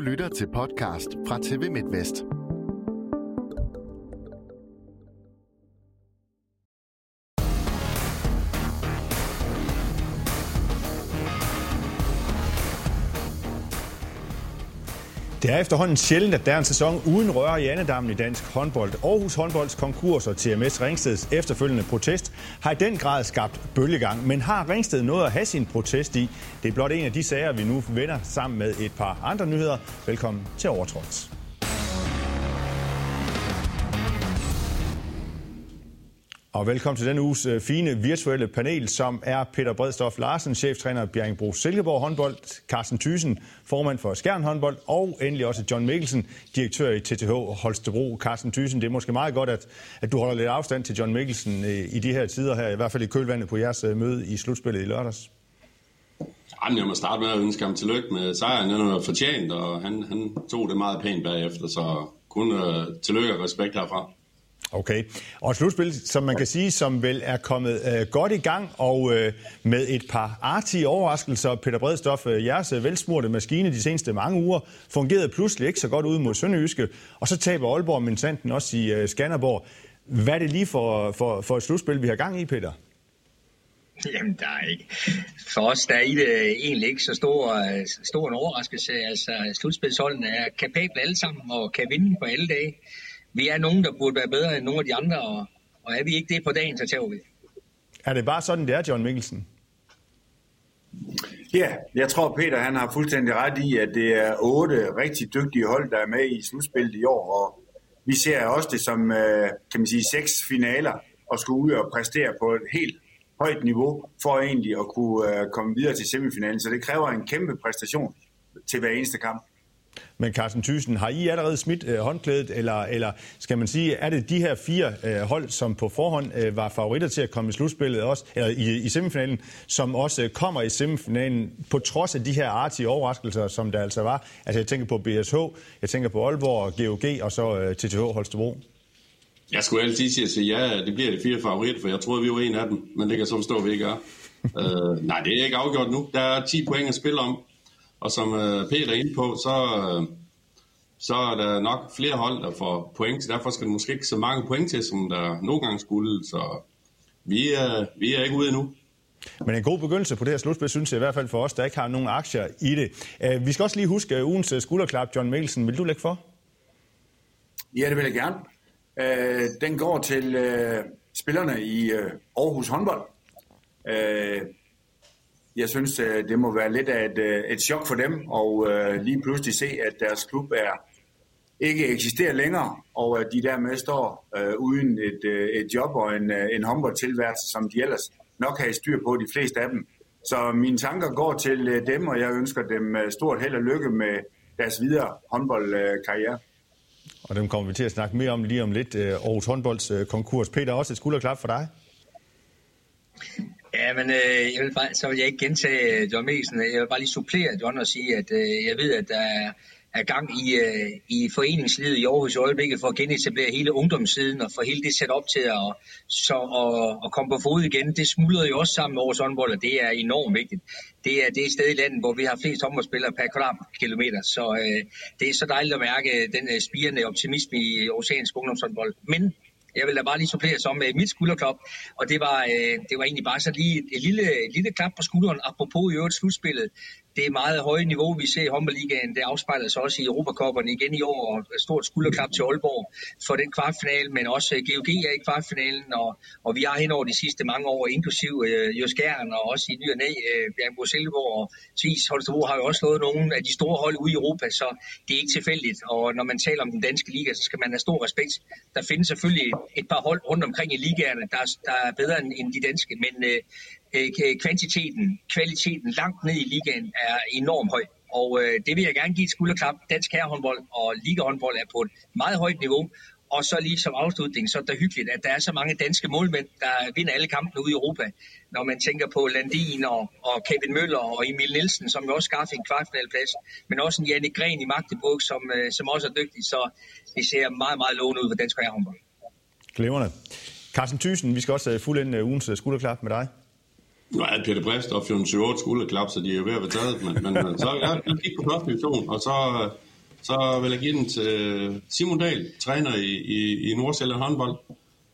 Du lytter til podcast fra TV MidtVest. Det er efterhånden sjældent, at der er en sæson uden røre i andedammen i dansk håndbold. Aarhus håndbolds konkurs og TMS Ringsteds efterfølgende protest har i den grad skabt bølgegang. Men har Ringsted noget at have sin protest i? Det er blot en af de sager, vi nu vender sammen med et par andre nyheder. Velkommen til Overtråds. Og velkommen til denne uges øh, fine virtuelle panel, som er Peter Bredstof Larsen, cheftræner Bjerringbro Silkeborg håndbold, Carsten Thysen, formand for Skjern håndbold, og endelig også John Mikkelsen, direktør i TTH Holstebro. Carsten Thysen, det er måske meget godt, at, at du holder lidt afstand til John Mikkelsen øh, i de her tider her, i hvert fald i kølvandet på jeres øh, møde i slutspillet i lørdags. Jamen, jeg må starte med at ønske ham tillykke med sejren. Den var fortjent, og han, han tog det meget pænt bagefter, så kun uh, tillykke og respekt herfra. Okay. Og et slutspil, som man kan sige, som vel er kommet øh, godt i gang, og øh, med et par artige overraskelser. Peter Bredstof, øh, jeres øh, velsmurte maskine de seneste mange uger, fungerede pludselig ikke så godt ud mod Sønderjyske, og så taber Aalborg Minsanten også i øh, Skanderborg. Hvad er det lige for, for, for et slutspil, vi har gang i, Peter? Jamen, der er ikke. For os der er i det egentlig ikke så stor, øh, stor en overraskelse. Altså, slutspilsholdene er kapable alle sammen og kan vinde på alle dage vi er nogen, der burde være bedre end nogle af de andre, og, og er vi ikke det på dagen, så tager vi. Er det bare sådan, det er, John Mikkelsen? Ja, jeg tror, Peter han har fuldstændig ret i, at det er otte rigtig dygtige hold, der er med i slutspillet i år, og vi ser også det som, øh, kan man sige, seks finaler og skulle ud og præstere på et helt højt niveau for egentlig at kunne øh, komme videre til semifinalen. Så det kræver en kæmpe præstation til hver eneste kamp. Men Carsten Thyssen, har I allerede smidt øh, håndklædet, eller, eller skal man sige, er det de her fire øh, hold, som på forhånd øh, var favoritter til at komme i slutspillet også, eller i, i semifinalen, som også øh, kommer i semifinalen, på trods af de her artige overraskelser, som der altså var? Altså jeg tænker på BSH, jeg tænker på Aalborg, GOG og så øh, TTH Holstebro. Jeg skulle altid sige, at ja, det bliver de fire favoritter, for jeg troede, vi var en af dem, men det kan så forstå, at vi ikke er. uh, nej, det er ikke afgjort nu. Der er 10 point at spille om, og som øh, Peter er inde på, så, øh, så er der nok flere hold, der får point, så derfor skal der måske ikke så mange point til, som der nogle gange skulle. Så vi er, vi er ikke ude endnu. Men en god begyndelse på det her slutspil, synes jeg i hvert fald for os, der ikke har nogen aktier i det. Uh, vi skal også lige huske ugens skulderklap. John Mikkelsen, vil du lægge for? Ja, det vil jeg gerne. Uh, den går til uh, spillerne i Aarhus håndbold. Uh, jeg synes, øh, det må være lidt af et, øh, et chok for dem, og øh, lige pludselig se, at deres klub er ikke eksisterer længere, og at de dermed står øh, uden et, øh, et job og en, øh, en håndboldtilværelse, som de ellers nok har i styr på, de fleste af dem. Så mine tanker går til øh, dem, og jeg ønsker dem øh, stort held og lykke med deres videre håndboldkarriere. Øh, og dem kommer vi til at snakke mere om lige om lidt. Aarhus håndbolds konkurs. Peter, også et skulderklap for dig. Ja, men øh, jeg vil bare, så vil jeg ikke gentage øh, John Mesen. Jeg vil bare lige supplere John og sige, at øh, jeg ved, at der er, er gang i, øh, i foreningslivet i Aarhus i øjeblikket for at genetablere hele ungdomssiden og få hele det sat op til at, så, at, at komme på fod igen. Det smuldrer jo også sammen med Aarhus håndbold, og det er enormt vigtigt. Det er det sted i landet, hvor vi har flest håndboldspillere per kvadratkilometer, så øh, det er så dejligt at mærke den øh, spirende optimisme i oceansk ungdomshåndbold. Men jeg vil da bare lige supplere som med mit skulderklop, og det var, øh, det var egentlig bare så lige et lille, et lille klap på skulderen, apropos i øvrigt slutspillet det meget høje niveau, vi ser i håndboldligaen. Det afspejler sig også i Europakopperne igen i år, og et stort skulderklap til Aalborg for den kvartfinale, men også øh, GOG er i kvartfinalen, og, og vi har hen over de sidste mange år, inklusiv øh, Jøskæren og også i ny og næ, øh, Bjergbo Silkeborg og Tvis Holstebro har jo også slået nogle af de store hold ude i Europa, så det er ikke tilfældigt. Og når man taler om den danske liga, så skal man have stor respekt. Der findes selvfølgelig et par hold rundt omkring i ligaerne, der, der er bedre end de danske, men Øh, Øh, kvantiteten, kvaliteten langt ned i ligaen er enormt høj. Og øh, det vil jeg gerne give et skulderklap. Dansk herrehåndbold og ligahåndbold er på et meget højt niveau. Og så lige som afslutning, så er det hyggeligt, at der er så mange danske målmænd, der vinder alle kampene ude i Europa. Når man tænker på Landin og, og Kevin Møller og Emil Nielsen, som jo også skaffede en kvartfinalplads, men også en Janne Gren i Magdeburg, som, øh, som også er dygtig. Så det ser meget, meget lovende ud for dansk herrehåndbold. Glimrende. Carsten Thyssen, vi skal også øh, fuldende øh, ugens skulderklap med dig. Nu er Peter Brest og 7-8 skulderklap, så de er jo ved at være taget, men, men så jeg, jeg gik på første division, og så, så vil jeg give den til Simon Dahl, træner i, i, i Nordsjælland håndbold.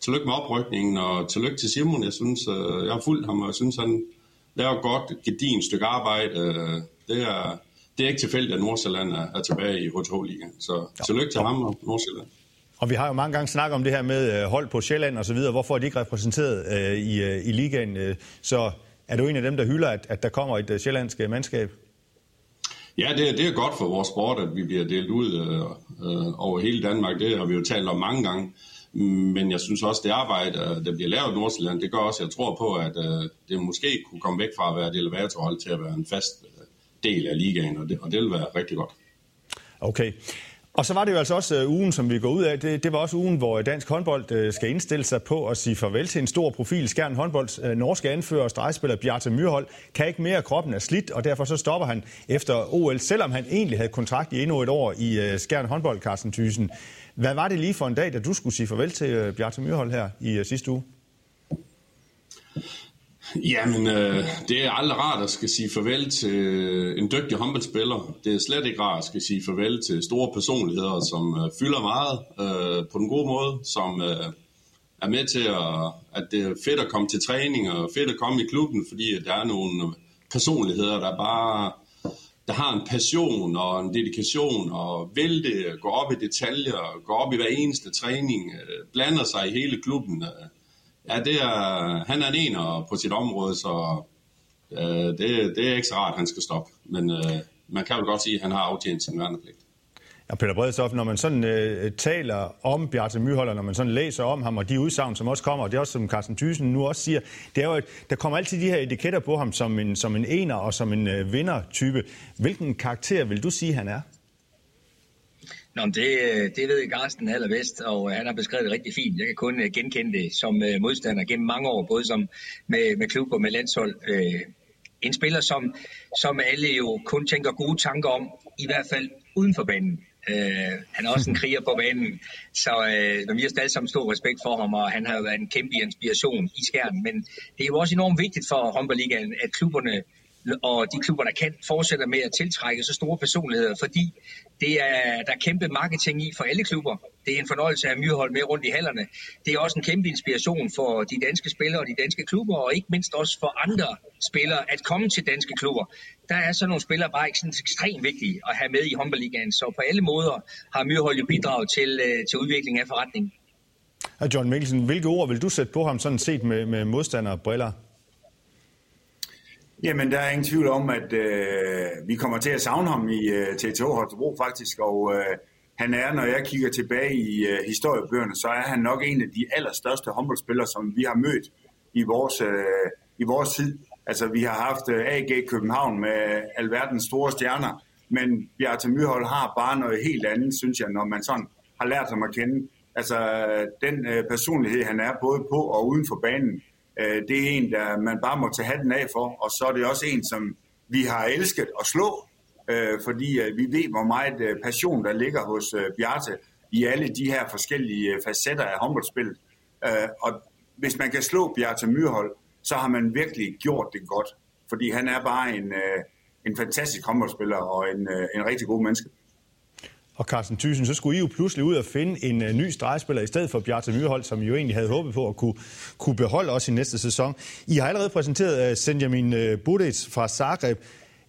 Tillykke med oprykningen, og tillykke til Simon. Jeg synes, øh, jeg har fulgt ham, og jeg synes, han laver godt, gedin stykke arbejde. Øh, det er, det er ikke tilfældigt, at Nordsjælland er, er tilbage i HTH-ligaen. Så tillykke til ham og Nordsjælland. Og vi har jo mange gange snakket om det her med øh, hold på Sjælland og så videre. Hvorfor er de ikke repræsenteret øh, i, øh, i ligaen? Så er du en af dem, der hylder, at, at der kommer et sjællandsk mandskab? Ja, det, det er godt for vores sport, at vi bliver delt ud øh, over hele Danmark. Det har vi jo talt om mange gange. Men jeg synes også, det arbejde, der bliver lavet i Nordsjælland, det gør også, at jeg tror på, at øh, det måske kunne komme væk fra at være et elevatorhold til at være en fast øh, del af ligaen, og det, og det vil være rigtig godt. Okay. Og så var det jo altså også øh, ugen, som vi går ud af. Det, det var også ugen, hvor dansk håndbold øh, skal indstille sig på at sige farvel til en stor profil. Skjern håndbolds uh, øh, norske anfører og stregspiller Bjarte Myrhold kan ikke mere, kroppen er slidt, og derfor så stopper han efter OL, selvom han egentlig havde kontrakt i endnu et år i uh, Skjern håndbold, Carsten Thysen. Hvad var det lige for en dag, da du skulle sige farvel til uh, Bjarte Myrhold her i sidste uge? Jamen, øh, det er aldrig rart at skal sige farvel til en dygtig håndboldspiller. Det er slet ikke rart at skal sige farvel til store personligheder, som øh, fylder meget øh, på den gode måde, som øh, er med til, at, at det er fedt at komme til træning og fedt at komme i klubben, fordi der er nogle personligheder, der bare der har en passion og en dedikation og vil det, gå op i detaljer, gå op i hver eneste træning, øh, blander sig i hele klubben. Øh, Ja, det er, han er en ener på sit område, så øh, det, det er ikke så rart, at han skal stoppe. Men øh, man kan vel godt sige, at han har aftjent sin værnepligt. Ja, Peter Bredstof, når man sådan øh, taler om Bjarte Myholder, når man sådan læser om ham, og de udsagn, som også kommer, og det er også som Carsten Thyssen nu også siger, det er jo, at der kommer altid de her etiketter på ham som en, som en ener og som en øh, vindertype. Hvilken karakter vil du sige, han er? Nå, det, øh, det ved Garsten allerbedst, og han har beskrevet det rigtig fint. Jeg kan kun øh, genkende det som øh, modstander gennem mange år, både som med, med klub og med landshold. En spiller, som, som alle jo kun tænker gode tanker om, i hvert fald uden for banen. Uh, han er også en kriger på banen, så uh, vi har stadig sammen stor respekt for ham, og han har jo været en kæmpe inspiration i skærmen. Men det er jo også enormt vigtigt for håndboldligaen, at klubberne og de klubber, der kan, fortsætter med at tiltrække så store personligheder, fordi det er, der er kæmpe marketing i for alle klubber. Det er en fornøjelse at Myrhold med rundt i hallerne. Det er også en kæmpe inspiration for de danske spillere og de danske klubber, og ikke mindst også for andre spillere at komme til danske klubber. Der er sådan nogle spillere bare ikke sådan ekstremt vigtige at have med i håndboldligaen, så på alle måder har Myrhold jo bidraget til, øh, til udviklingen af forretningen. John Mikkelsen, hvilke ord vil du sætte på ham sådan set med, med modstanderbriller? Jamen, der er ingen tvivl om, at øh, vi kommer til at savne ham i øh, TTH Holstebro faktisk, og øh, han er, når jeg kigger tilbage i øh, historiebøgerne, så er han nok en af de allerstørste håndboldspillere, som vi har mødt i vores, øh, i vores tid. Altså, vi har haft øh, AG København med alverdens store stjerner, men Bjarte Myhold har bare noget helt andet, synes jeg, når man sådan har lært ham at kende. Altså, den øh, personlighed, han er både på og uden for banen, Øh, det er en, der man bare må tage hatten af for, og så er det også en, som vi har elsket at slå, øh, fordi øh, vi ved, hvor meget øh, passion der ligger hos øh, Bjarte i alle de her forskellige øh, facetter af håndboldspillet. Og hvis man kan slå Bjarte Myrhold, så har man virkelig gjort det godt, fordi han er bare en, en fantastisk håndboldspiller og en, en rigtig god menneske og Carsten Thyssen, så skulle I jo pludselig ud og finde en uh, ny stregspiller i stedet for Bjarte Myrhold, som I jo egentlig havde håbet på at kunne, kunne beholde også i næste sæson. I har allerede præsenteret uh, Senjamin uh, Budic fra Zagreb.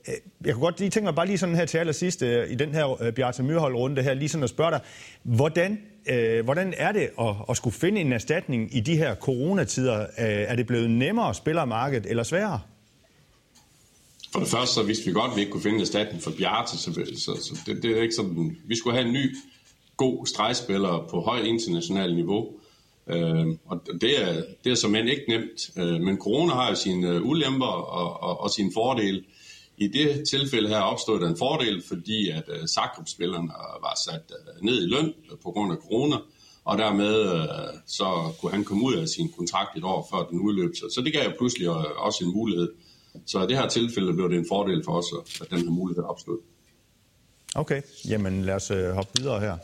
Uh, jeg kunne godt lige tænke mig bare lige sådan her til allersidst uh, i den her uh, Bjarte Myrhold-runde her, lige sådan at spørge dig, hvordan, uh, hvordan er det at, at skulle finde en erstatning i de her coronatider? Uh, er det blevet nemmere at spille markedet eller sværere? For det første så vidste vi godt, at vi ikke kunne finde en erstatning for Bjarte, så, så, så det, det er ikke sådan, vi skulle have en ny, god stregspiller på højt internationalt niveau. Øh, og det er, det er som end ikke nemt. Øh, men corona har jo sine øh, ulemper og, og, og sine fordele. I det tilfælde her opstod der en fordel, fordi at øh, Zagreb-spillerne var sat øh, ned i løn på grund af corona, og dermed øh, så kunne han komme ud af sin kontrakt et år før den udløb. Så, så det gav jo pludselig øh, også en mulighed. Så i det her tilfælde blev det en fordel for os, at den her mulighed opstod. Okay, jamen lad os øh, hoppe videre her.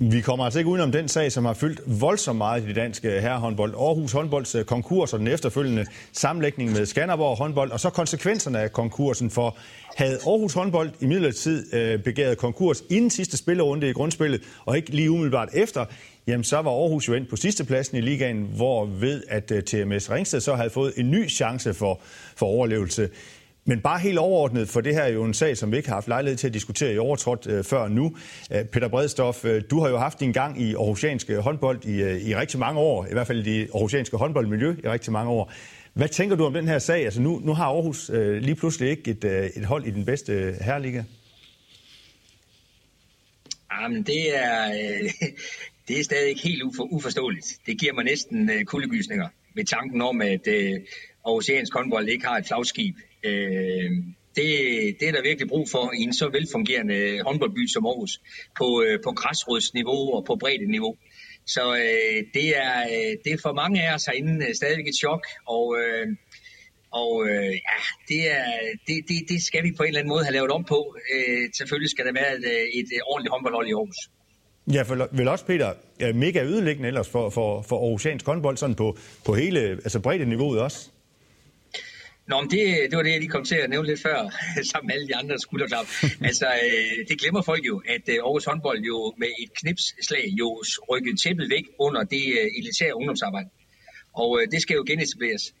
Vi kommer altså ikke udenom den sag, som har fyldt voldsomt meget i det danske herrehåndbold. Aarhus håndbolds øh, konkurs og den efterfølgende sammenlægning med Skanderborg håndbold, og så konsekvenserne af konkursen. For havde Aarhus håndbold i midlertid øh, begæret konkurs inden sidste spillerunde i grundspillet, og ikke lige umiddelbart efter, jamen så var Aarhus jo ind på sidste pladsen i ligaen, hvor ved at øh, TMS Ringsted så havde fået en ny chance for, for overlevelse. Men bare helt overordnet, for det her er jo en sag, som vi ikke har haft lejlighed til at diskutere i overtrådt øh, før nu. Øh, Peter Bredstof, øh, du har jo haft din gang i aarhusianske øh, håndbold i, øh, i rigtig mange år, i hvert fald i det aarhusianske håndboldmiljø i rigtig mange år. Hvad tænker du om den her sag? Altså nu, nu har Aarhus øh, lige pludselig ikke et, øh, et hold i den bedste øh, herreliga. Jamen, det er, øh, det er stadig ikke helt ufor, uforståeligt. Det giver mig næsten øh, kuldegysninger med tanken om, at øh, Aarhusiansk håndbold ikke har et flagskib. Øh, det, det er der virkelig brug for i en så velfungerende øh, håndboldby som Aarhus, på, øh, på græsrodsniveau og på bredde-niveau. Så øh, det, er, øh, det er for mange af os herinde øh, stadigvæk et chok, og, øh, og øh, ja, det, er, det, det, det skal vi på en eller anden måde have lavet om på. Øh, selvfølgelig skal der være et, et, et ordentligt håndboldhold i Aarhus. Ja, for vel også, Peter, mega ødelæggende ellers for, for, for Aarhusiansk håndbold, sådan på, på hele altså bredde-niveauet også. Nå, men det, det var det, jeg lige kom til at nævne lidt før, sammen med alle de andre skulderklap. Altså, øh, det glemmer folk jo, at øh, Aarhus håndbold jo med et knipsslag jo rykkede tæppet væk under det øh, elitære ungdomsarbejde. Og øh, det skal jo genetableres.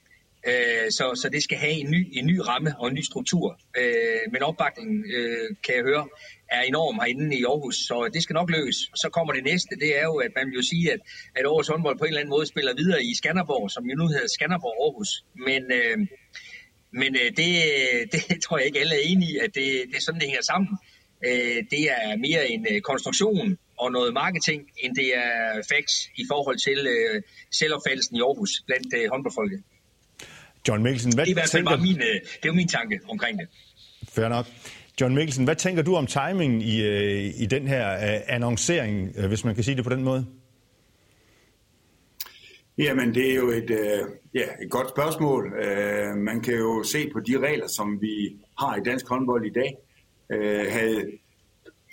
Øh, så, så det skal have en ny, en ny ramme og en ny struktur. Øh, men opbakningen, øh, kan jeg høre, er enorm herinde i Aarhus, så det skal nok løses. Så kommer det næste, det er jo, at man vil jo sige, at, at Aarhus håndbold på en eller anden måde spiller videre i Skanderborg, som jo nu hedder Skanderborg Aarhus. Men øh, men øh, det, det tror jeg ikke alle er enige i, at det, det er sådan, det hænger sammen. Øh, det er mere en øh, konstruktion og noget marketing, end det er facts i forhold til øh, selvopfattelsen i Aarhus blandt øh, håndboldfolket. John Mikkelsen, hvad det er i hvert fald tænker... bare min, øh, det er jo min tanke omkring det. Fair nok. John Mikkelsen, hvad tænker du om timingen i, øh, i den her øh, annoncering, øh, hvis man kan sige det på den måde? Jamen, det er jo et, øh, ja, et godt spørgsmål. Øh, man kan jo se på de regler, som vi har i dansk håndbold i dag. Øh, havde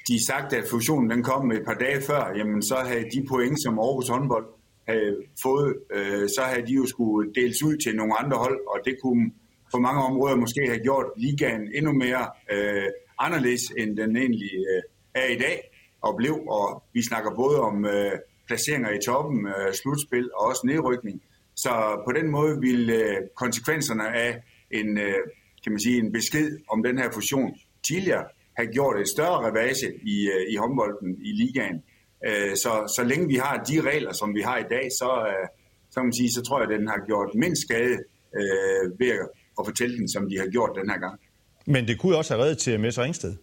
de sagt, at fusionen den kom et par dage før, jamen så havde de point, som Aarhus håndbold havde fået, øh, så havde de jo skulle deles ud til nogle andre hold, og det kunne på mange områder måske have gjort ligaen endnu mere øh, anderledes, end den egentlig øh, er i dag og blev. Og vi snakker både om øh, placeringer i toppen, øh, slutspil og også nedrykning. Så på den måde vil øh, konsekvenserne af en, øh, kan man sige, en besked om den her fusion tidligere have gjort et større revase i, øh, i håndbolden i ligaen. Øh, så, så længe vi har de regler, som vi har i dag, så, øh, så, man sige, så tror jeg, at den har gjort mindst skade øh, ved at fortælle den, som de har gjort den her gang. Men det kunne også have reddet Messe Ringsted.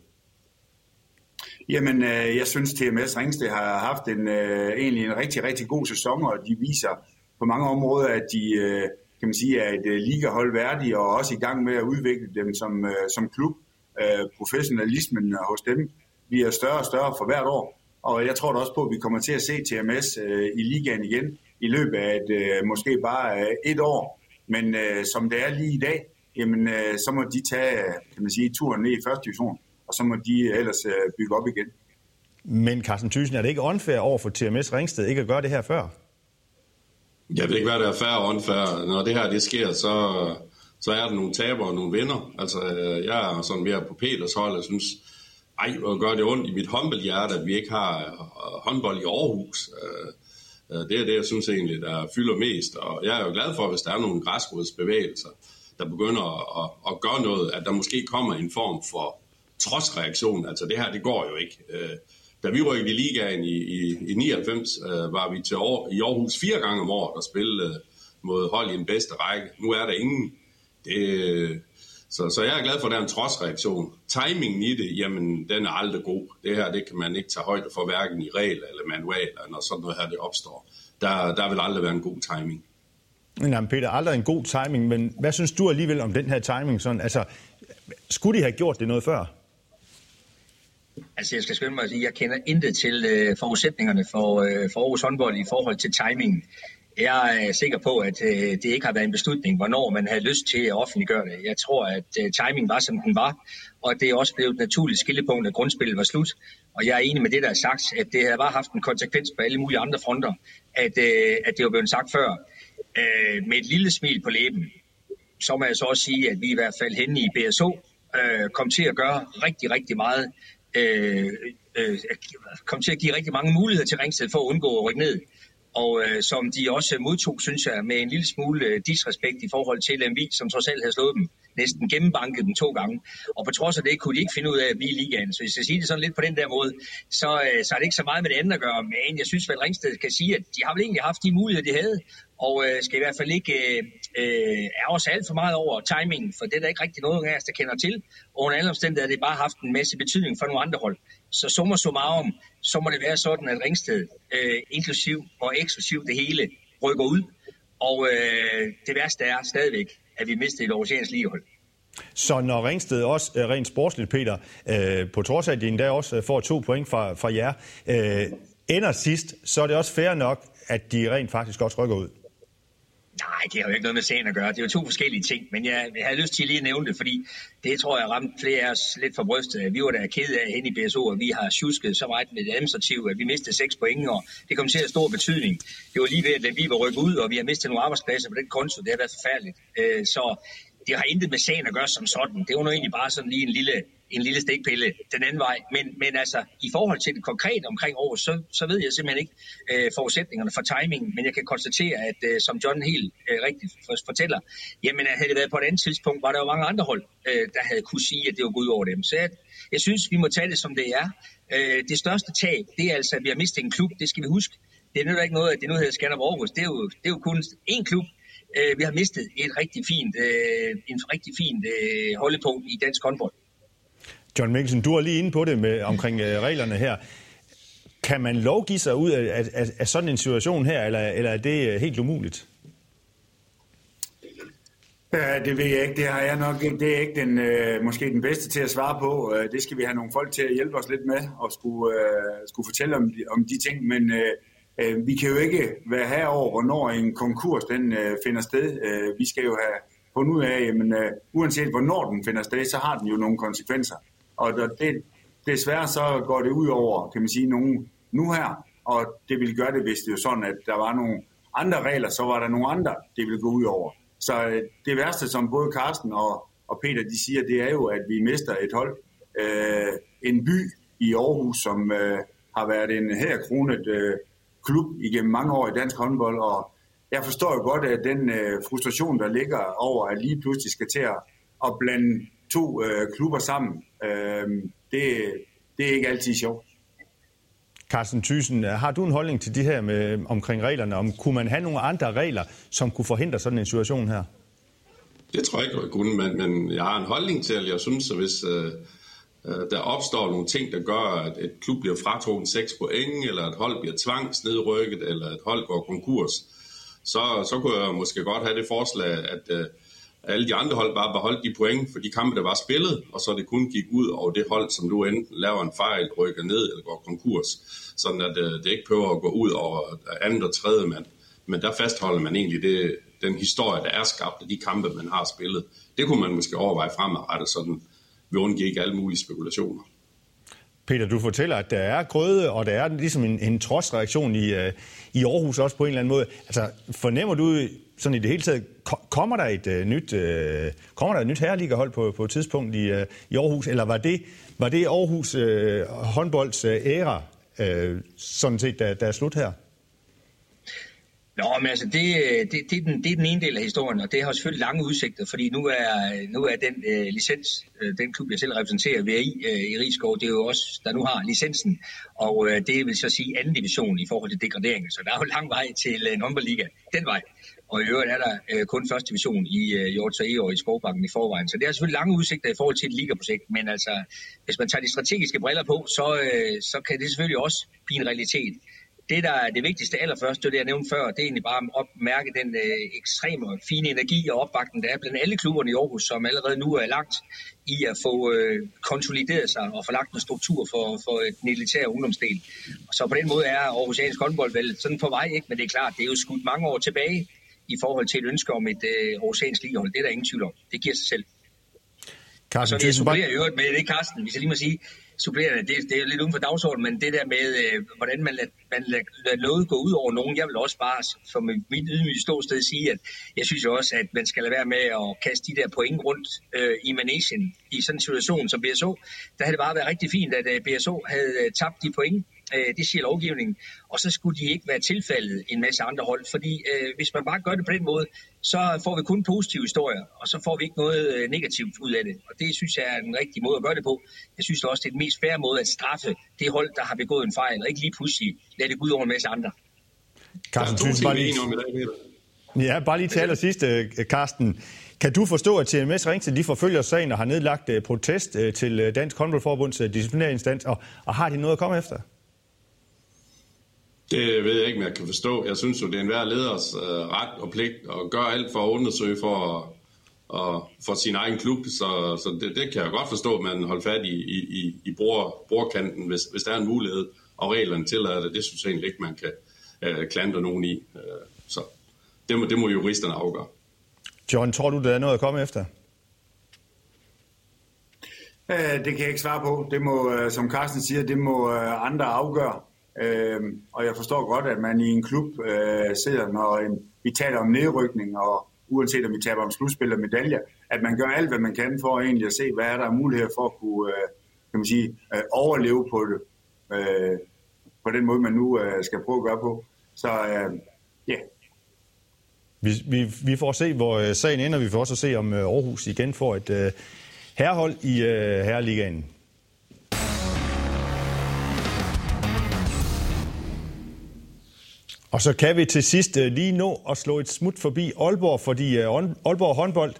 Jamen, øh, jeg synes, TMS Ringsted har haft en, øh, egentlig en rigtig, rigtig god sæson, og de viser på mange områder, at de øh, kan man sige, er et øh, ligahold værdige, og også i gang med at udvikle dem som, øh, som klub. Øh, professionalismen hos dem bliver større og større for hvert år, og jeg tror da også på, at vi kommer til at se TMS øh, i ligaen igen i løbet af et, øh, måske bare øh, et år. Men øh, som det er lige i dag, jamen, øh, så må de tage kan man sige, turen ned i første division og så må de ellers øh, bygge op igen. Men Carsten Thyssen, er det ikke unfair over for TMS Ringsted ikke at gøre det her før? Jeg ved ikke, hvad der er fair og unfair. Når det her det sker, så, så er der nogle taber og nogle vinder. Altså, øh, jeg er sådan mere på Peters hold, og synes, ej, hvor gør det ondt i mit håndboldhjerte, at vi ikke har øh, håndbold i Aarhus. Øh, det er det, jeg synes egentlig, der fylder mest. Og jeg er jo glad for, hvis der er nogle græsrodsbevægelser, der begynder at, at gøre noget, at der måske kommer en form for trodsreaktion. Altså det her, det går jo ikke. Øh, da vi rykkede i ligaen i, i, i 99, øh, var vi til år, i Aarhus fire gange om året og spillede mod hold i den bedste række. Nu er der ingen. Det, så, så jeg er glad for, at der er en trodsreaktion. Timingen i det, jamen, den er aldrig god. Det her, det kan man ikke tage højde for, hverken i regler eller manualer, når sådan noget her det opstår. Der, der vil aldrig være en god timing. Nej, Peter, aldrig en god timing, men hvad synes du alligevel om den her timing? Sådan, altså, skulle de have gjort det noget før? Altså, jeg skal skynde mig at sige, at jeg kender intet til øh, forudsætningerne for, øh, for Aarhus håndbold i forhold til timingen. Jeg er sikker på, at øh, det ikke har været en beslutning, hvornår man havde lyst til at offentliggøre det. Jeg tror, at øh, timingen timing var, som den var, og det er også blevet et naturligt skillepunkt, at grundspillet var slut. Og jeg er enig med det, der er sagt, at det har bare haft en konsekvens på alle mulige andre fronter, at, øh, at det var blevet sagt før. Med et lille smil på læben, så må jeg så også sige, at vi i hvert fald henne i BSO kom til at gøre rigtig, rigtig meget. Kom til at give rigtig mange muligheder til Ringsted for at undgå at rykke ned og øh, som de også modtog, synes jeg, med en lille smule øh, disrespekt i forhold til LMV, som trods alt havde slået dem, næsten gennembanket dem to gange. Og på trods af det kunne de ikke finde ud af at blive i ligaen. Så hvis jeg siger det sådan lidt på den der måde, så, øh, så er det ikke så meget med det andet at gøre. Men jeg synes vel, Ringsted kan sige, at de har vel egentlig haft de muligheder, de havde, og øh, skal i hvert fald ikke øh, øh ære os alt for meget over timingen, for det er der ikke rigtig noget af os, der kender til. Og under alle omstændigheder har det bare haft en masse betydning for nogle andre hold. Så summa summarum, så må det være sådan, at Ringsted, øh, inklusiv og eksklusiv det hele, rykker ud. Og øh, det værste er stadigvæk, at vi mistede et Aarhusiansk ligehold. Så når Ringsted også øh, rent sportsligt, Peter, øh, på trods af, at de endda også øh, får to point fra, fra jer, øh, ender sidst, så er det også fair nok, at de rent faktisk også rykker ud. Nej, det har jo ikke noget med sagen at gøre. Det er jo to forskellige ting, men jeg, jeg har lyst til lige at nævne det, fordi det tror jeg ramte flere af os lidt for brystet. Vi var da ked af hen i BSO, at vi har tjusket så meget med det administrative, at vi mistede seks point, og det kom til at have stor betydning. Det var lige ved, at vi var rykket ud, og vi har mistet nogle arbejdspladser på den konto. Det har været forfærdeligt. Øh, så det har intet med sagen at gøre som sådan. Det var nu egentlig bare sådan lige en lille en lille stikpille den anden vej. Men, men altså, i forhold til det konkrete omkring år, så, så ved jeg simpelthen ikke øh, forudsætningerne for timingen, men jeg kan konstatere, at øh, som John helt øh, rigtigt fortæller, jamen havde det været på et andet tidspunkt, var der jo mange andre hold, øh, der havde kunne sige, at det var gået ud over dem. Så jeg, jeg synes, vi må tage det, som det er. Øh, det største tab, det er altså, at vi har mistet en klub, det skal vi huske. Det er nu ikke noget, at det nu hedder Skanderborg Aarhus. Det er jo, det er jo kun én klub, øh, vi har mistet et rigtig fint, øh, en rigtig fint øh, holdepunkt i dansk håndbold. John Mikkelsen, du er lige inde på det med, omkring øh, reglerne her. Kan man lovgive sig ud af, af, af sådan en situation her, eller, eller er det øh, helt umuligt? Ja, det ved jeg ikke. Det har jeg nok. Det er ikke den, øh, måske den bedste til at svare på. Øh, det skal vi have nogle folk til at hjælpe os lidt med og skulle, øh, skulle fortælle om de, om de ting. Men øh, øh vi kan jo ikke være herover, hvornår en konkurs den øh, finder sted. Øh, vi skal jo have fundet ud af, at øh, uanset hvornår den finder sted, så har den jo nogle konsekvenser. Og det, desværre så går det ud over, kan man sige, nogen nu her, og det ville gøre det, hvis det var sådan, at der var nogle andre regler, så var der nogle andre, det ville gå ud over. Så øh, det værste, som både Carsten og, og Peter de siger, det er jo, at vi mister et hold. Øh, en by i Aarhus, som øh, har været en her kronet øh, klub igennem mange år i dansk håndbold, og jeg forstår jo godt, at den øh, frustration, der ligger over, at lige pludselig skal til at, at blande to øh, klubber sammen, øh, det, det er ikke altid sjovt. Carsten Thyssen, har du en holdning til de her med, omkring reglerne? Om, kunne man have nogle andre regler, som kunne forhindre sådan en situation her? Det tror jeg ikke, jeg kunne, men, men jeg har en holdning til, at jeg synes, at hvis øh, øh, der opstår nogle ting, der gør, at et klub bliver fratrukket 6 point, eller et hold bliver tvangsnedrykket, eller et hold går konkurs, så, så kunne jeg måske godt have det forslag, at øh, alle de andre hold bare beholdt de point for de kampe, der var spillet, og så det kun gik ud over det hold, som du enten laver en fejl, rykker ned eller går konkurs, sådan at øh, det ikke prøver at gå ud over øh, andet og tredje mand. Men der fastholder man egentlig det, den historie, der er skabt af de kampe, man har spillet. Det kunne man måske overveje fremadrettet, sådan vi undgik alle mulige spekulationer. Peter, du fortæller, at der er grøde, og der er ligesom en, en trodsreaktion i, uh, i Aarhus også på en eller anden måde. Altså, fornemmer du sådan i det hele taget, kommer der et uh, nyt, uh, kommer der et nyt herreligahold på, på et tidspunkt i, uh, i Aarhus, eller var det, var det Aarhus uh, håndbolds uh, æra, uh, sådan set, der, der er slut her? Nå, men altså, det, øh, det, det, er den, det er den ene del af historien, og det har selvfølgelig lange udsigter, fordi nu er, nu er den øh, licens, øh, den klub, jeg selv repræsenterer, VRI øh, i Rigskov, det er jo også, der nu har licensen, og øh, det vil så sige anden division i forhold til degraderingen, så der er jo lang vej til øh, håndboldliga den vej. Og i øvrigt er der øh, kun første division i øh, Hjort og i Skovbakken i forvejen. Så det er selvfølgelig lange udsigter i forhold til et ligaprojekt, men altså, hvis man tager de strategiske briller på, så, øh, så kan det selvfølgelig også blive en realitet det, der er det vigtigste allerførst, det jeg nævnte før, det er egentlig bare at mærke den øh, ekstreme og fine energi og opbakning, der er blandt alle klubberne i Aarhus, som allerede nu er lagt i at få øh, konsolideret sig og få lagt en struktur for, for et elitære ungdomsdel. Og så på den måde er Aarhusiansk håndbold vel sådan på vej, ikke? men det er klart, det er jo skudt mange år tilbage i forhold til et ønske om et øh, Aarhusiansk ligehold. Det er der ingen tvivl om. Det giver sig selv. Carsten, så vil jeg supplere i øvrigt med det, Carsten, hvis jeg lige må sige, supplerende, det, det er lidt uden for dagsordenen, men det der med, øh, hvordan man lader, man lader, lader noget gå ud over nogen, jeg vil også bare for mit ydmyge ståsted sige, at jeg synes også, at man skal lade være med at kaste de der point rundt øh, i Manesien i sådan en situation som BSO. Der havde det bare været rigtig fint, at øh, BSO havde øh, tabt de point, Øh, det siger lovgivningen. Og så skulle de ikke være tilfældet en masse andre hold. Fordi øh, hvis man bare gør det på den måde, så får vi kun positive historier, og så får vi ikke noget øh, negativt ud af det. Og det synes jeg er den rigtige måde at gøre det på. Jeg synes også, det er den mest færre måde at straffe det hold, der har begået en fejl, og ikke lige pludselig lade det gå ud over en masse andre. Carsten, synes bare lige... Ja, bare lige til allersidst, øh, Carsten. Kan du forstå, at TMS Ringsted de forfølger sagen og har nedlagt protest til Dansk Håndboldforbunds disciplinærinstans, og, og har de noget at komme efter? Det ved jeg ikke, om jeg kan forstå. Jeg synes jo, det er enhver leders øh, ret og pligt at gøre alt for at undersøge for, og, for sin egen klub. Så, så det, det kan jeg godt forstå, at man holder fat i, i, i bror, brorkanten, hvis, hvis der er en mulighed, og reglerne tillader det. Det synes jeg egentlig ikke, man kan øh, klandre nogen i. Øh, så det må, det må juristerne afgøre. John, tror du, der er noget at komme efter? Det kan jeg ikke svare på. Det må, øh, som Carsten siger, det må øh, andre afgøre. Øh, og jeg forstår godt, at man i en klub øh, sidder, når en, vi taler om nedrykning, og uanset om vi taler om slutspil og medaljer, at man gør alt, hvad man kan for egentlig at se, hvad er der er mulighed for at kunne øh, kan man sige, øh, overleve på det, øh, på den måde, man nu øh, skal prøve at gøre på. Så øh, ja, øh, yeah. Vi, vi, vi får se, hvor øh, sagen ender. Vi får også se, om øh, Aarhus igen får et øh, herrehold i øh, herreligaen. Og så kan vi til sidst øh, lige nå at slå et smut forbi Aalborg, fordi øh, Aalborg håndbold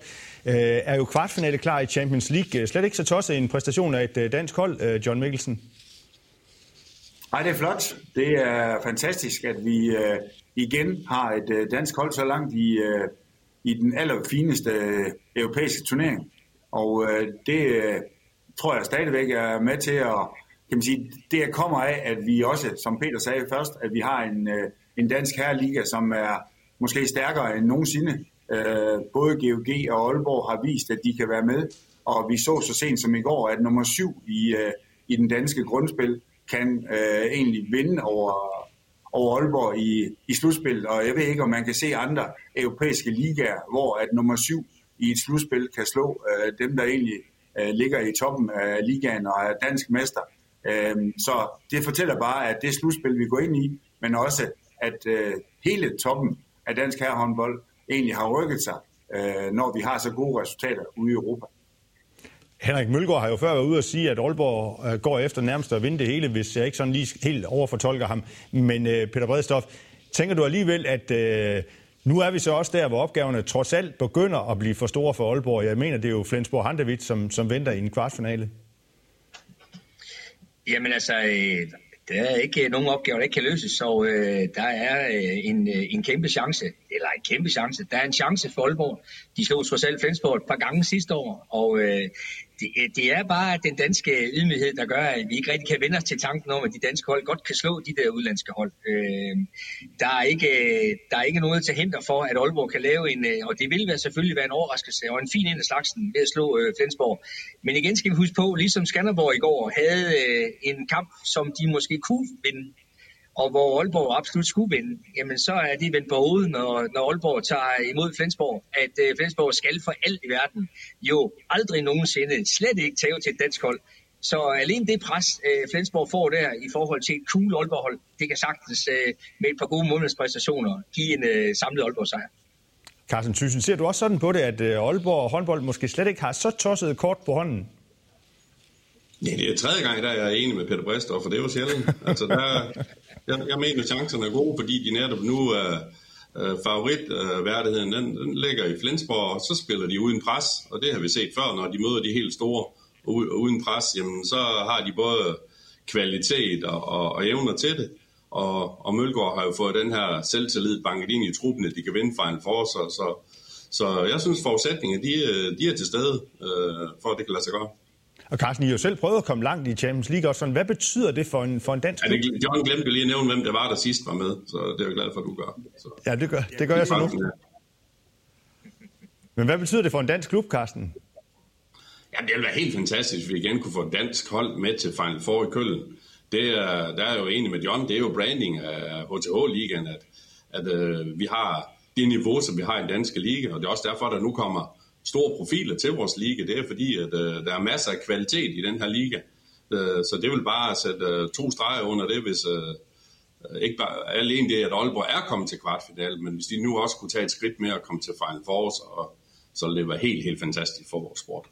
øh, er jo kvartfinale klar i Champions League. Slet ikke så tosset en præstation af et dansk hold, John Mikkelsen. Nej, det er flot. Det er fantastisk, at vi igen har et dansk hold så langt i, i den allerfineste europæiske turnering. Og det tror jeg stadigvæk er med til at, kan man sige, det kommer af, at vi også, som Peter sagde først, at vi har en, øh, en dansk herreliga, som er måske stærkere end nogensinde. Øh, både GOG og Aalborg har vist, at de kan være med, og vi så så sent som i går, at nummer syv i, øh, i den danske grundspil kan øh, egentlig vinde over, over Aalborg i, i slutspil, og jeg ved ikke, om man kan se andre europæiske ligaer, hvor at nummer syv i et slutspil kan slå øh, dem, der egentlig øh, ligger i toppen af ligaen og er dansk mester. Øh, så det fortæller bare, at det slutspil, vi går ind i, men også at øh, hele toppen af dansk herrehåndbold egentlig har rykket sig, øh, når vi har så gode resultater ude i Europa. Henrik Mølgaard har jo før været ude at sige, at Aalborg øh, går efter nærmest at vinde det hele, hvis jeg ikke sådan lige helt overfortolker ham. Men øh, Peter Bredstof, tænker du alligevel, at øh, nu er vi så også der, hvor opgaverne trods alt begynder at blive for store for Aalborg. Jeg mener, det er jo Flensborg Handewitt, som, som venter i en kvartfinale. Jamen altså, øh, der er ikke øh, nogen opgaver, der ikke kan løses, så øh, der er øh, en, øh, en kæmpe chance, eller en kæmpe chance, der er en chance for Aalborg. De slog trods alt Flensborg et par gange sidste år, og øh, det, øh, det er bare den danske ydmyghed, der gør, at vi ikke rigtig kan vende os til tanken om, at de danske hold godt kan slå de der udlandske hold. Øh, der, er ikke, øh, der er ikke noget til hinder for, at Aalborg kan lave en, øh, og det vil være selvfølgelig være en overraskelse og en fin ind af slagsen ved at slå øh, Flensborg. Men igen skal vi huske på, ligesom Skanderborg i går havde øh, en kamp, som de måske kunne vinde, og hvor Aalborg absolut skulle vinde, jamen så er det vendt på hovedet, når, når Aalborg tager imod Flensborg, at uh, Flensborg skal for alt i verden jo aldrig nogensinde slet ikke tage til et dansk hold. Så alene det pres, uh, Flensborg får der i forhold til et cool Aalborg-hold, det kan sagtens uh, med et par gode månedspræstationer give en uh, samlet Aalborg-sejr. Carsten Thyssen, ser du også sådan på det, at Aalborg håndbold måske slet ikke har så tosset kort på hånden? Ja, det er tredje gang, der er jeg enig med Peter Brister, for det er jo sjældent. Altså, der, jeg, jeg mener, at chancerne er gode, fordi de netop nu er øh, favoritværdigheden, den, den ligger i Flensborg, og så spiller de uden pres, og det har vi set før, når de møder de helt store uden pres, jamen så har de både kvalitet og, og, og evner til det, og, og Mølgaard har jo fået den her selvtillid banket ind i truppen, at de kan vinde Final Four, så, så, så jeg synes forudsætningen, de, øh, de er til stede, øh, for at det kan lade sig gøre. Og Carsten, I har jo selv prøvet at komme langt i Champions League også. Sådan, hvad betyder det for en, for en dansk klub? Ja, det, John glemte lige at nævne, hvem det var, der sidst var med, så det er jeg glad for, at du gør. Så. Ja, det gør, det gør jeg så nu. Men hvad betyder det for en dansk klub, Carsten? Ja, det ville være helt fantastisk, hvis vi igen kunne få et dansk hold med til Final Four i Køln. Det er, der er jo enig med John, det er jo branding af HTH-ligaen, at, at øh, vi har det niveau, som vi har i den danske liga, og det er også derfor, der nu kommer store profiler til vores liga. Det er fordi, at øh, der er masser af kvalitet i den her liga. Øh, så det vil bare sætte øh, to streger under det, hvis øh, ikke bare alene det, at Aalborg er kommet til kvartfinalen, men hvis de nu også kunne tage et skridt mere og komme til Final Four, så, så det var helt, helt fantastisk for vores sport.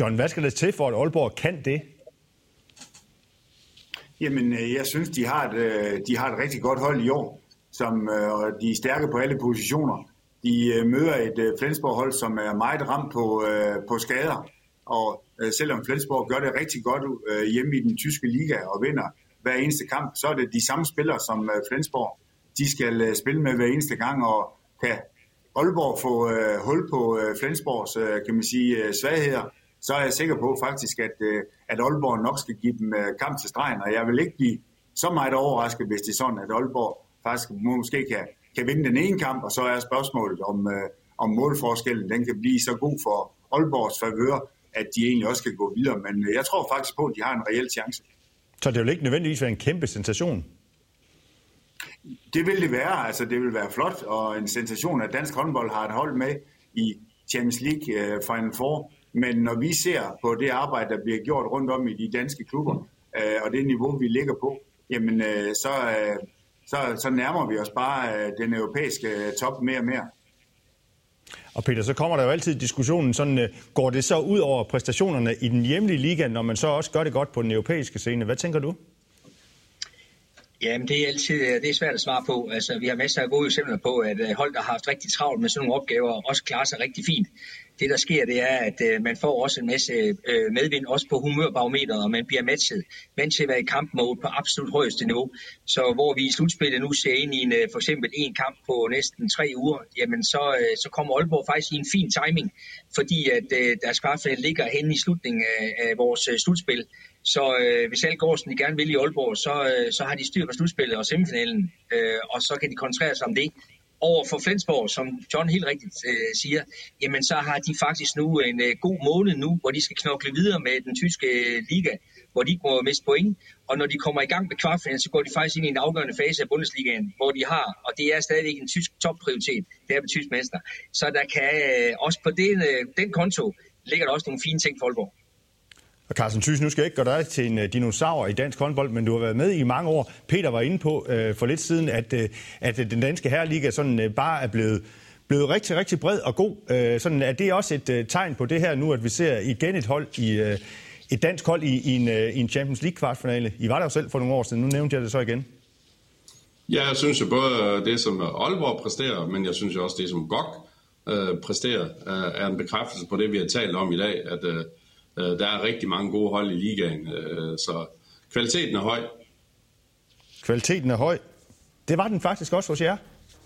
John, hvad skal der til for, at Aalborg kan det? Jamen, øh, jeg synes, de har, et, øh, de har et rigtig godt hold i år, som, øh, og de er stærke på alle positioner. De øh, møder et øh, Flensborg-hold, som er meget ramt på, øh, på skader, og selvom Flensborg gør det rigtig godt hjemme i den tyske liga og vinder hver eneste kamp, så er det de samme spillere som Flensborg. De skal spille med hver eneste gang, og kan Aalborg få hul på Flensborgs kan man sige, svagheder, så er jeg sikker på faktisk, at, øh, at Aalborg nok skal give dem øh, kamp til stregen, og jeg vil ikke blive så meget overrasket, hvis det er sådan, at Aalborg faktisk måske kan, kan vinde den ene kamp, og så er spørgsmålet, om, øh, om målforskellen den kan blive så god for Aalborgs favør, at de egentlig også kan gå videre. Men jeg tror faktisk på, at de har en reel chance. Så det vil ikke nødvendigvis være en kæmpe sensation? Det vil det være. Altså, det vil være flot og en sensation, at dansk håndbold har et hold med i Champions League uh, Final Four. Men når vi ser på det arbejde, der bliver gjort rundt om i de danske klubber, øh, og det niveau, vi ligger på, jamen øh, så, øh, så, så nærmer vi os bare øh, den europæiske øh, top mere og mere. Og Peter, så kommer der jo altid diskussionen, sådan, øh, går det så ud over præstationerne i den hjemlige liga, når man så også gør det godt på den europæiske scene? Hvad tænker du? Jamen, det er altid øh, det er svært at svare på. Altså, vi har masser af gode eksempler på, at øh, hold, der har haft rigtig travlt med sådan nogle opgaver, også klarer sig rigtig fint det der sker, det er, at øh, man får også en masse øh, medvind, også på humørbarometeret, og man bliver matchet, vant til at være i kampmode på absolut højeste niveau. Så hvor vi i slutspillet nu ser ind i en, øh, for eksempel en kamp på næsten tre uger, jamen så, øh, så kommer Aalborg faktisk i en fin timing, fordi at øh, deres kvartfinale ligger hen i slutningen af, af vores øh, slutspil. Så øh, hvis alt går, som de gerne vil i Aalborg, så, øh, så har de styr på slutspillet og semifinalen, øh, og så kan de koncentrere sig om det over for Flensborg, som John helt rigtigt øh, siger, jamen så har de faktisk nu en øh, god måned nu, hvor de skal knokle videre med den tyske øh, liga, hvor de går miste point. Og når de kommer i gang med kvartfinalen, så går de faktisk ind i en afgørende fase af Bundesligaen, hvor de har, og det er stadigvæk en tysk topprioritet, det er med tysk mester. Så der kan øh, også på den, øh, den konto ligger der også nogle fine ting for Aalborg. Og Carsten Thys, nu skal jeg ikke gøre dig til en øh, dinosaur i dansk håndbold, men du har været med i mange år. Peter var inde på øh, for lidt siden, at, øh, at øh, den danske herreliga sådan øh, bare er blevet blevet rigtig, rigtig bred og god. Øh, sådan, er det også et øh, tegn på det her nu, at vi ser igen et hold i øh, et dansk hold i, i, en, øh, i en Champions League kvartfinale? I var der jo selv for nogle år siden, nu nævnte jeg det så igen. Ja, jeg synes jo både øh, det, som Aalborg præsterer, men jeg synes jo også det, som GOG øh, præsterer, øh, er en bekræftelse på det, vi har talt om i dag, at øh, Øh, der er rigtig mange gode hold i ligaen, øh, så kvaliteten er høj. Kvaliteten er høj. Det var den faktisk også hos jer.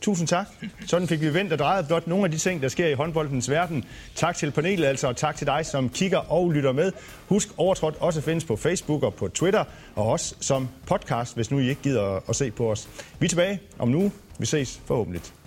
Tusind tak. Sådan fik vi vendt og drejet blot nogle af de ting, der sker i håndboldens verden. Tak til panelet altså, og tak til dig, som kigger og lytter med. Husk, Overtrådt også findes på Facebook og på Twitter, og også som podcast, hvis nu I ikke gider at se på os. Vi er tilbage om nu. Vi ses forhåbentlig.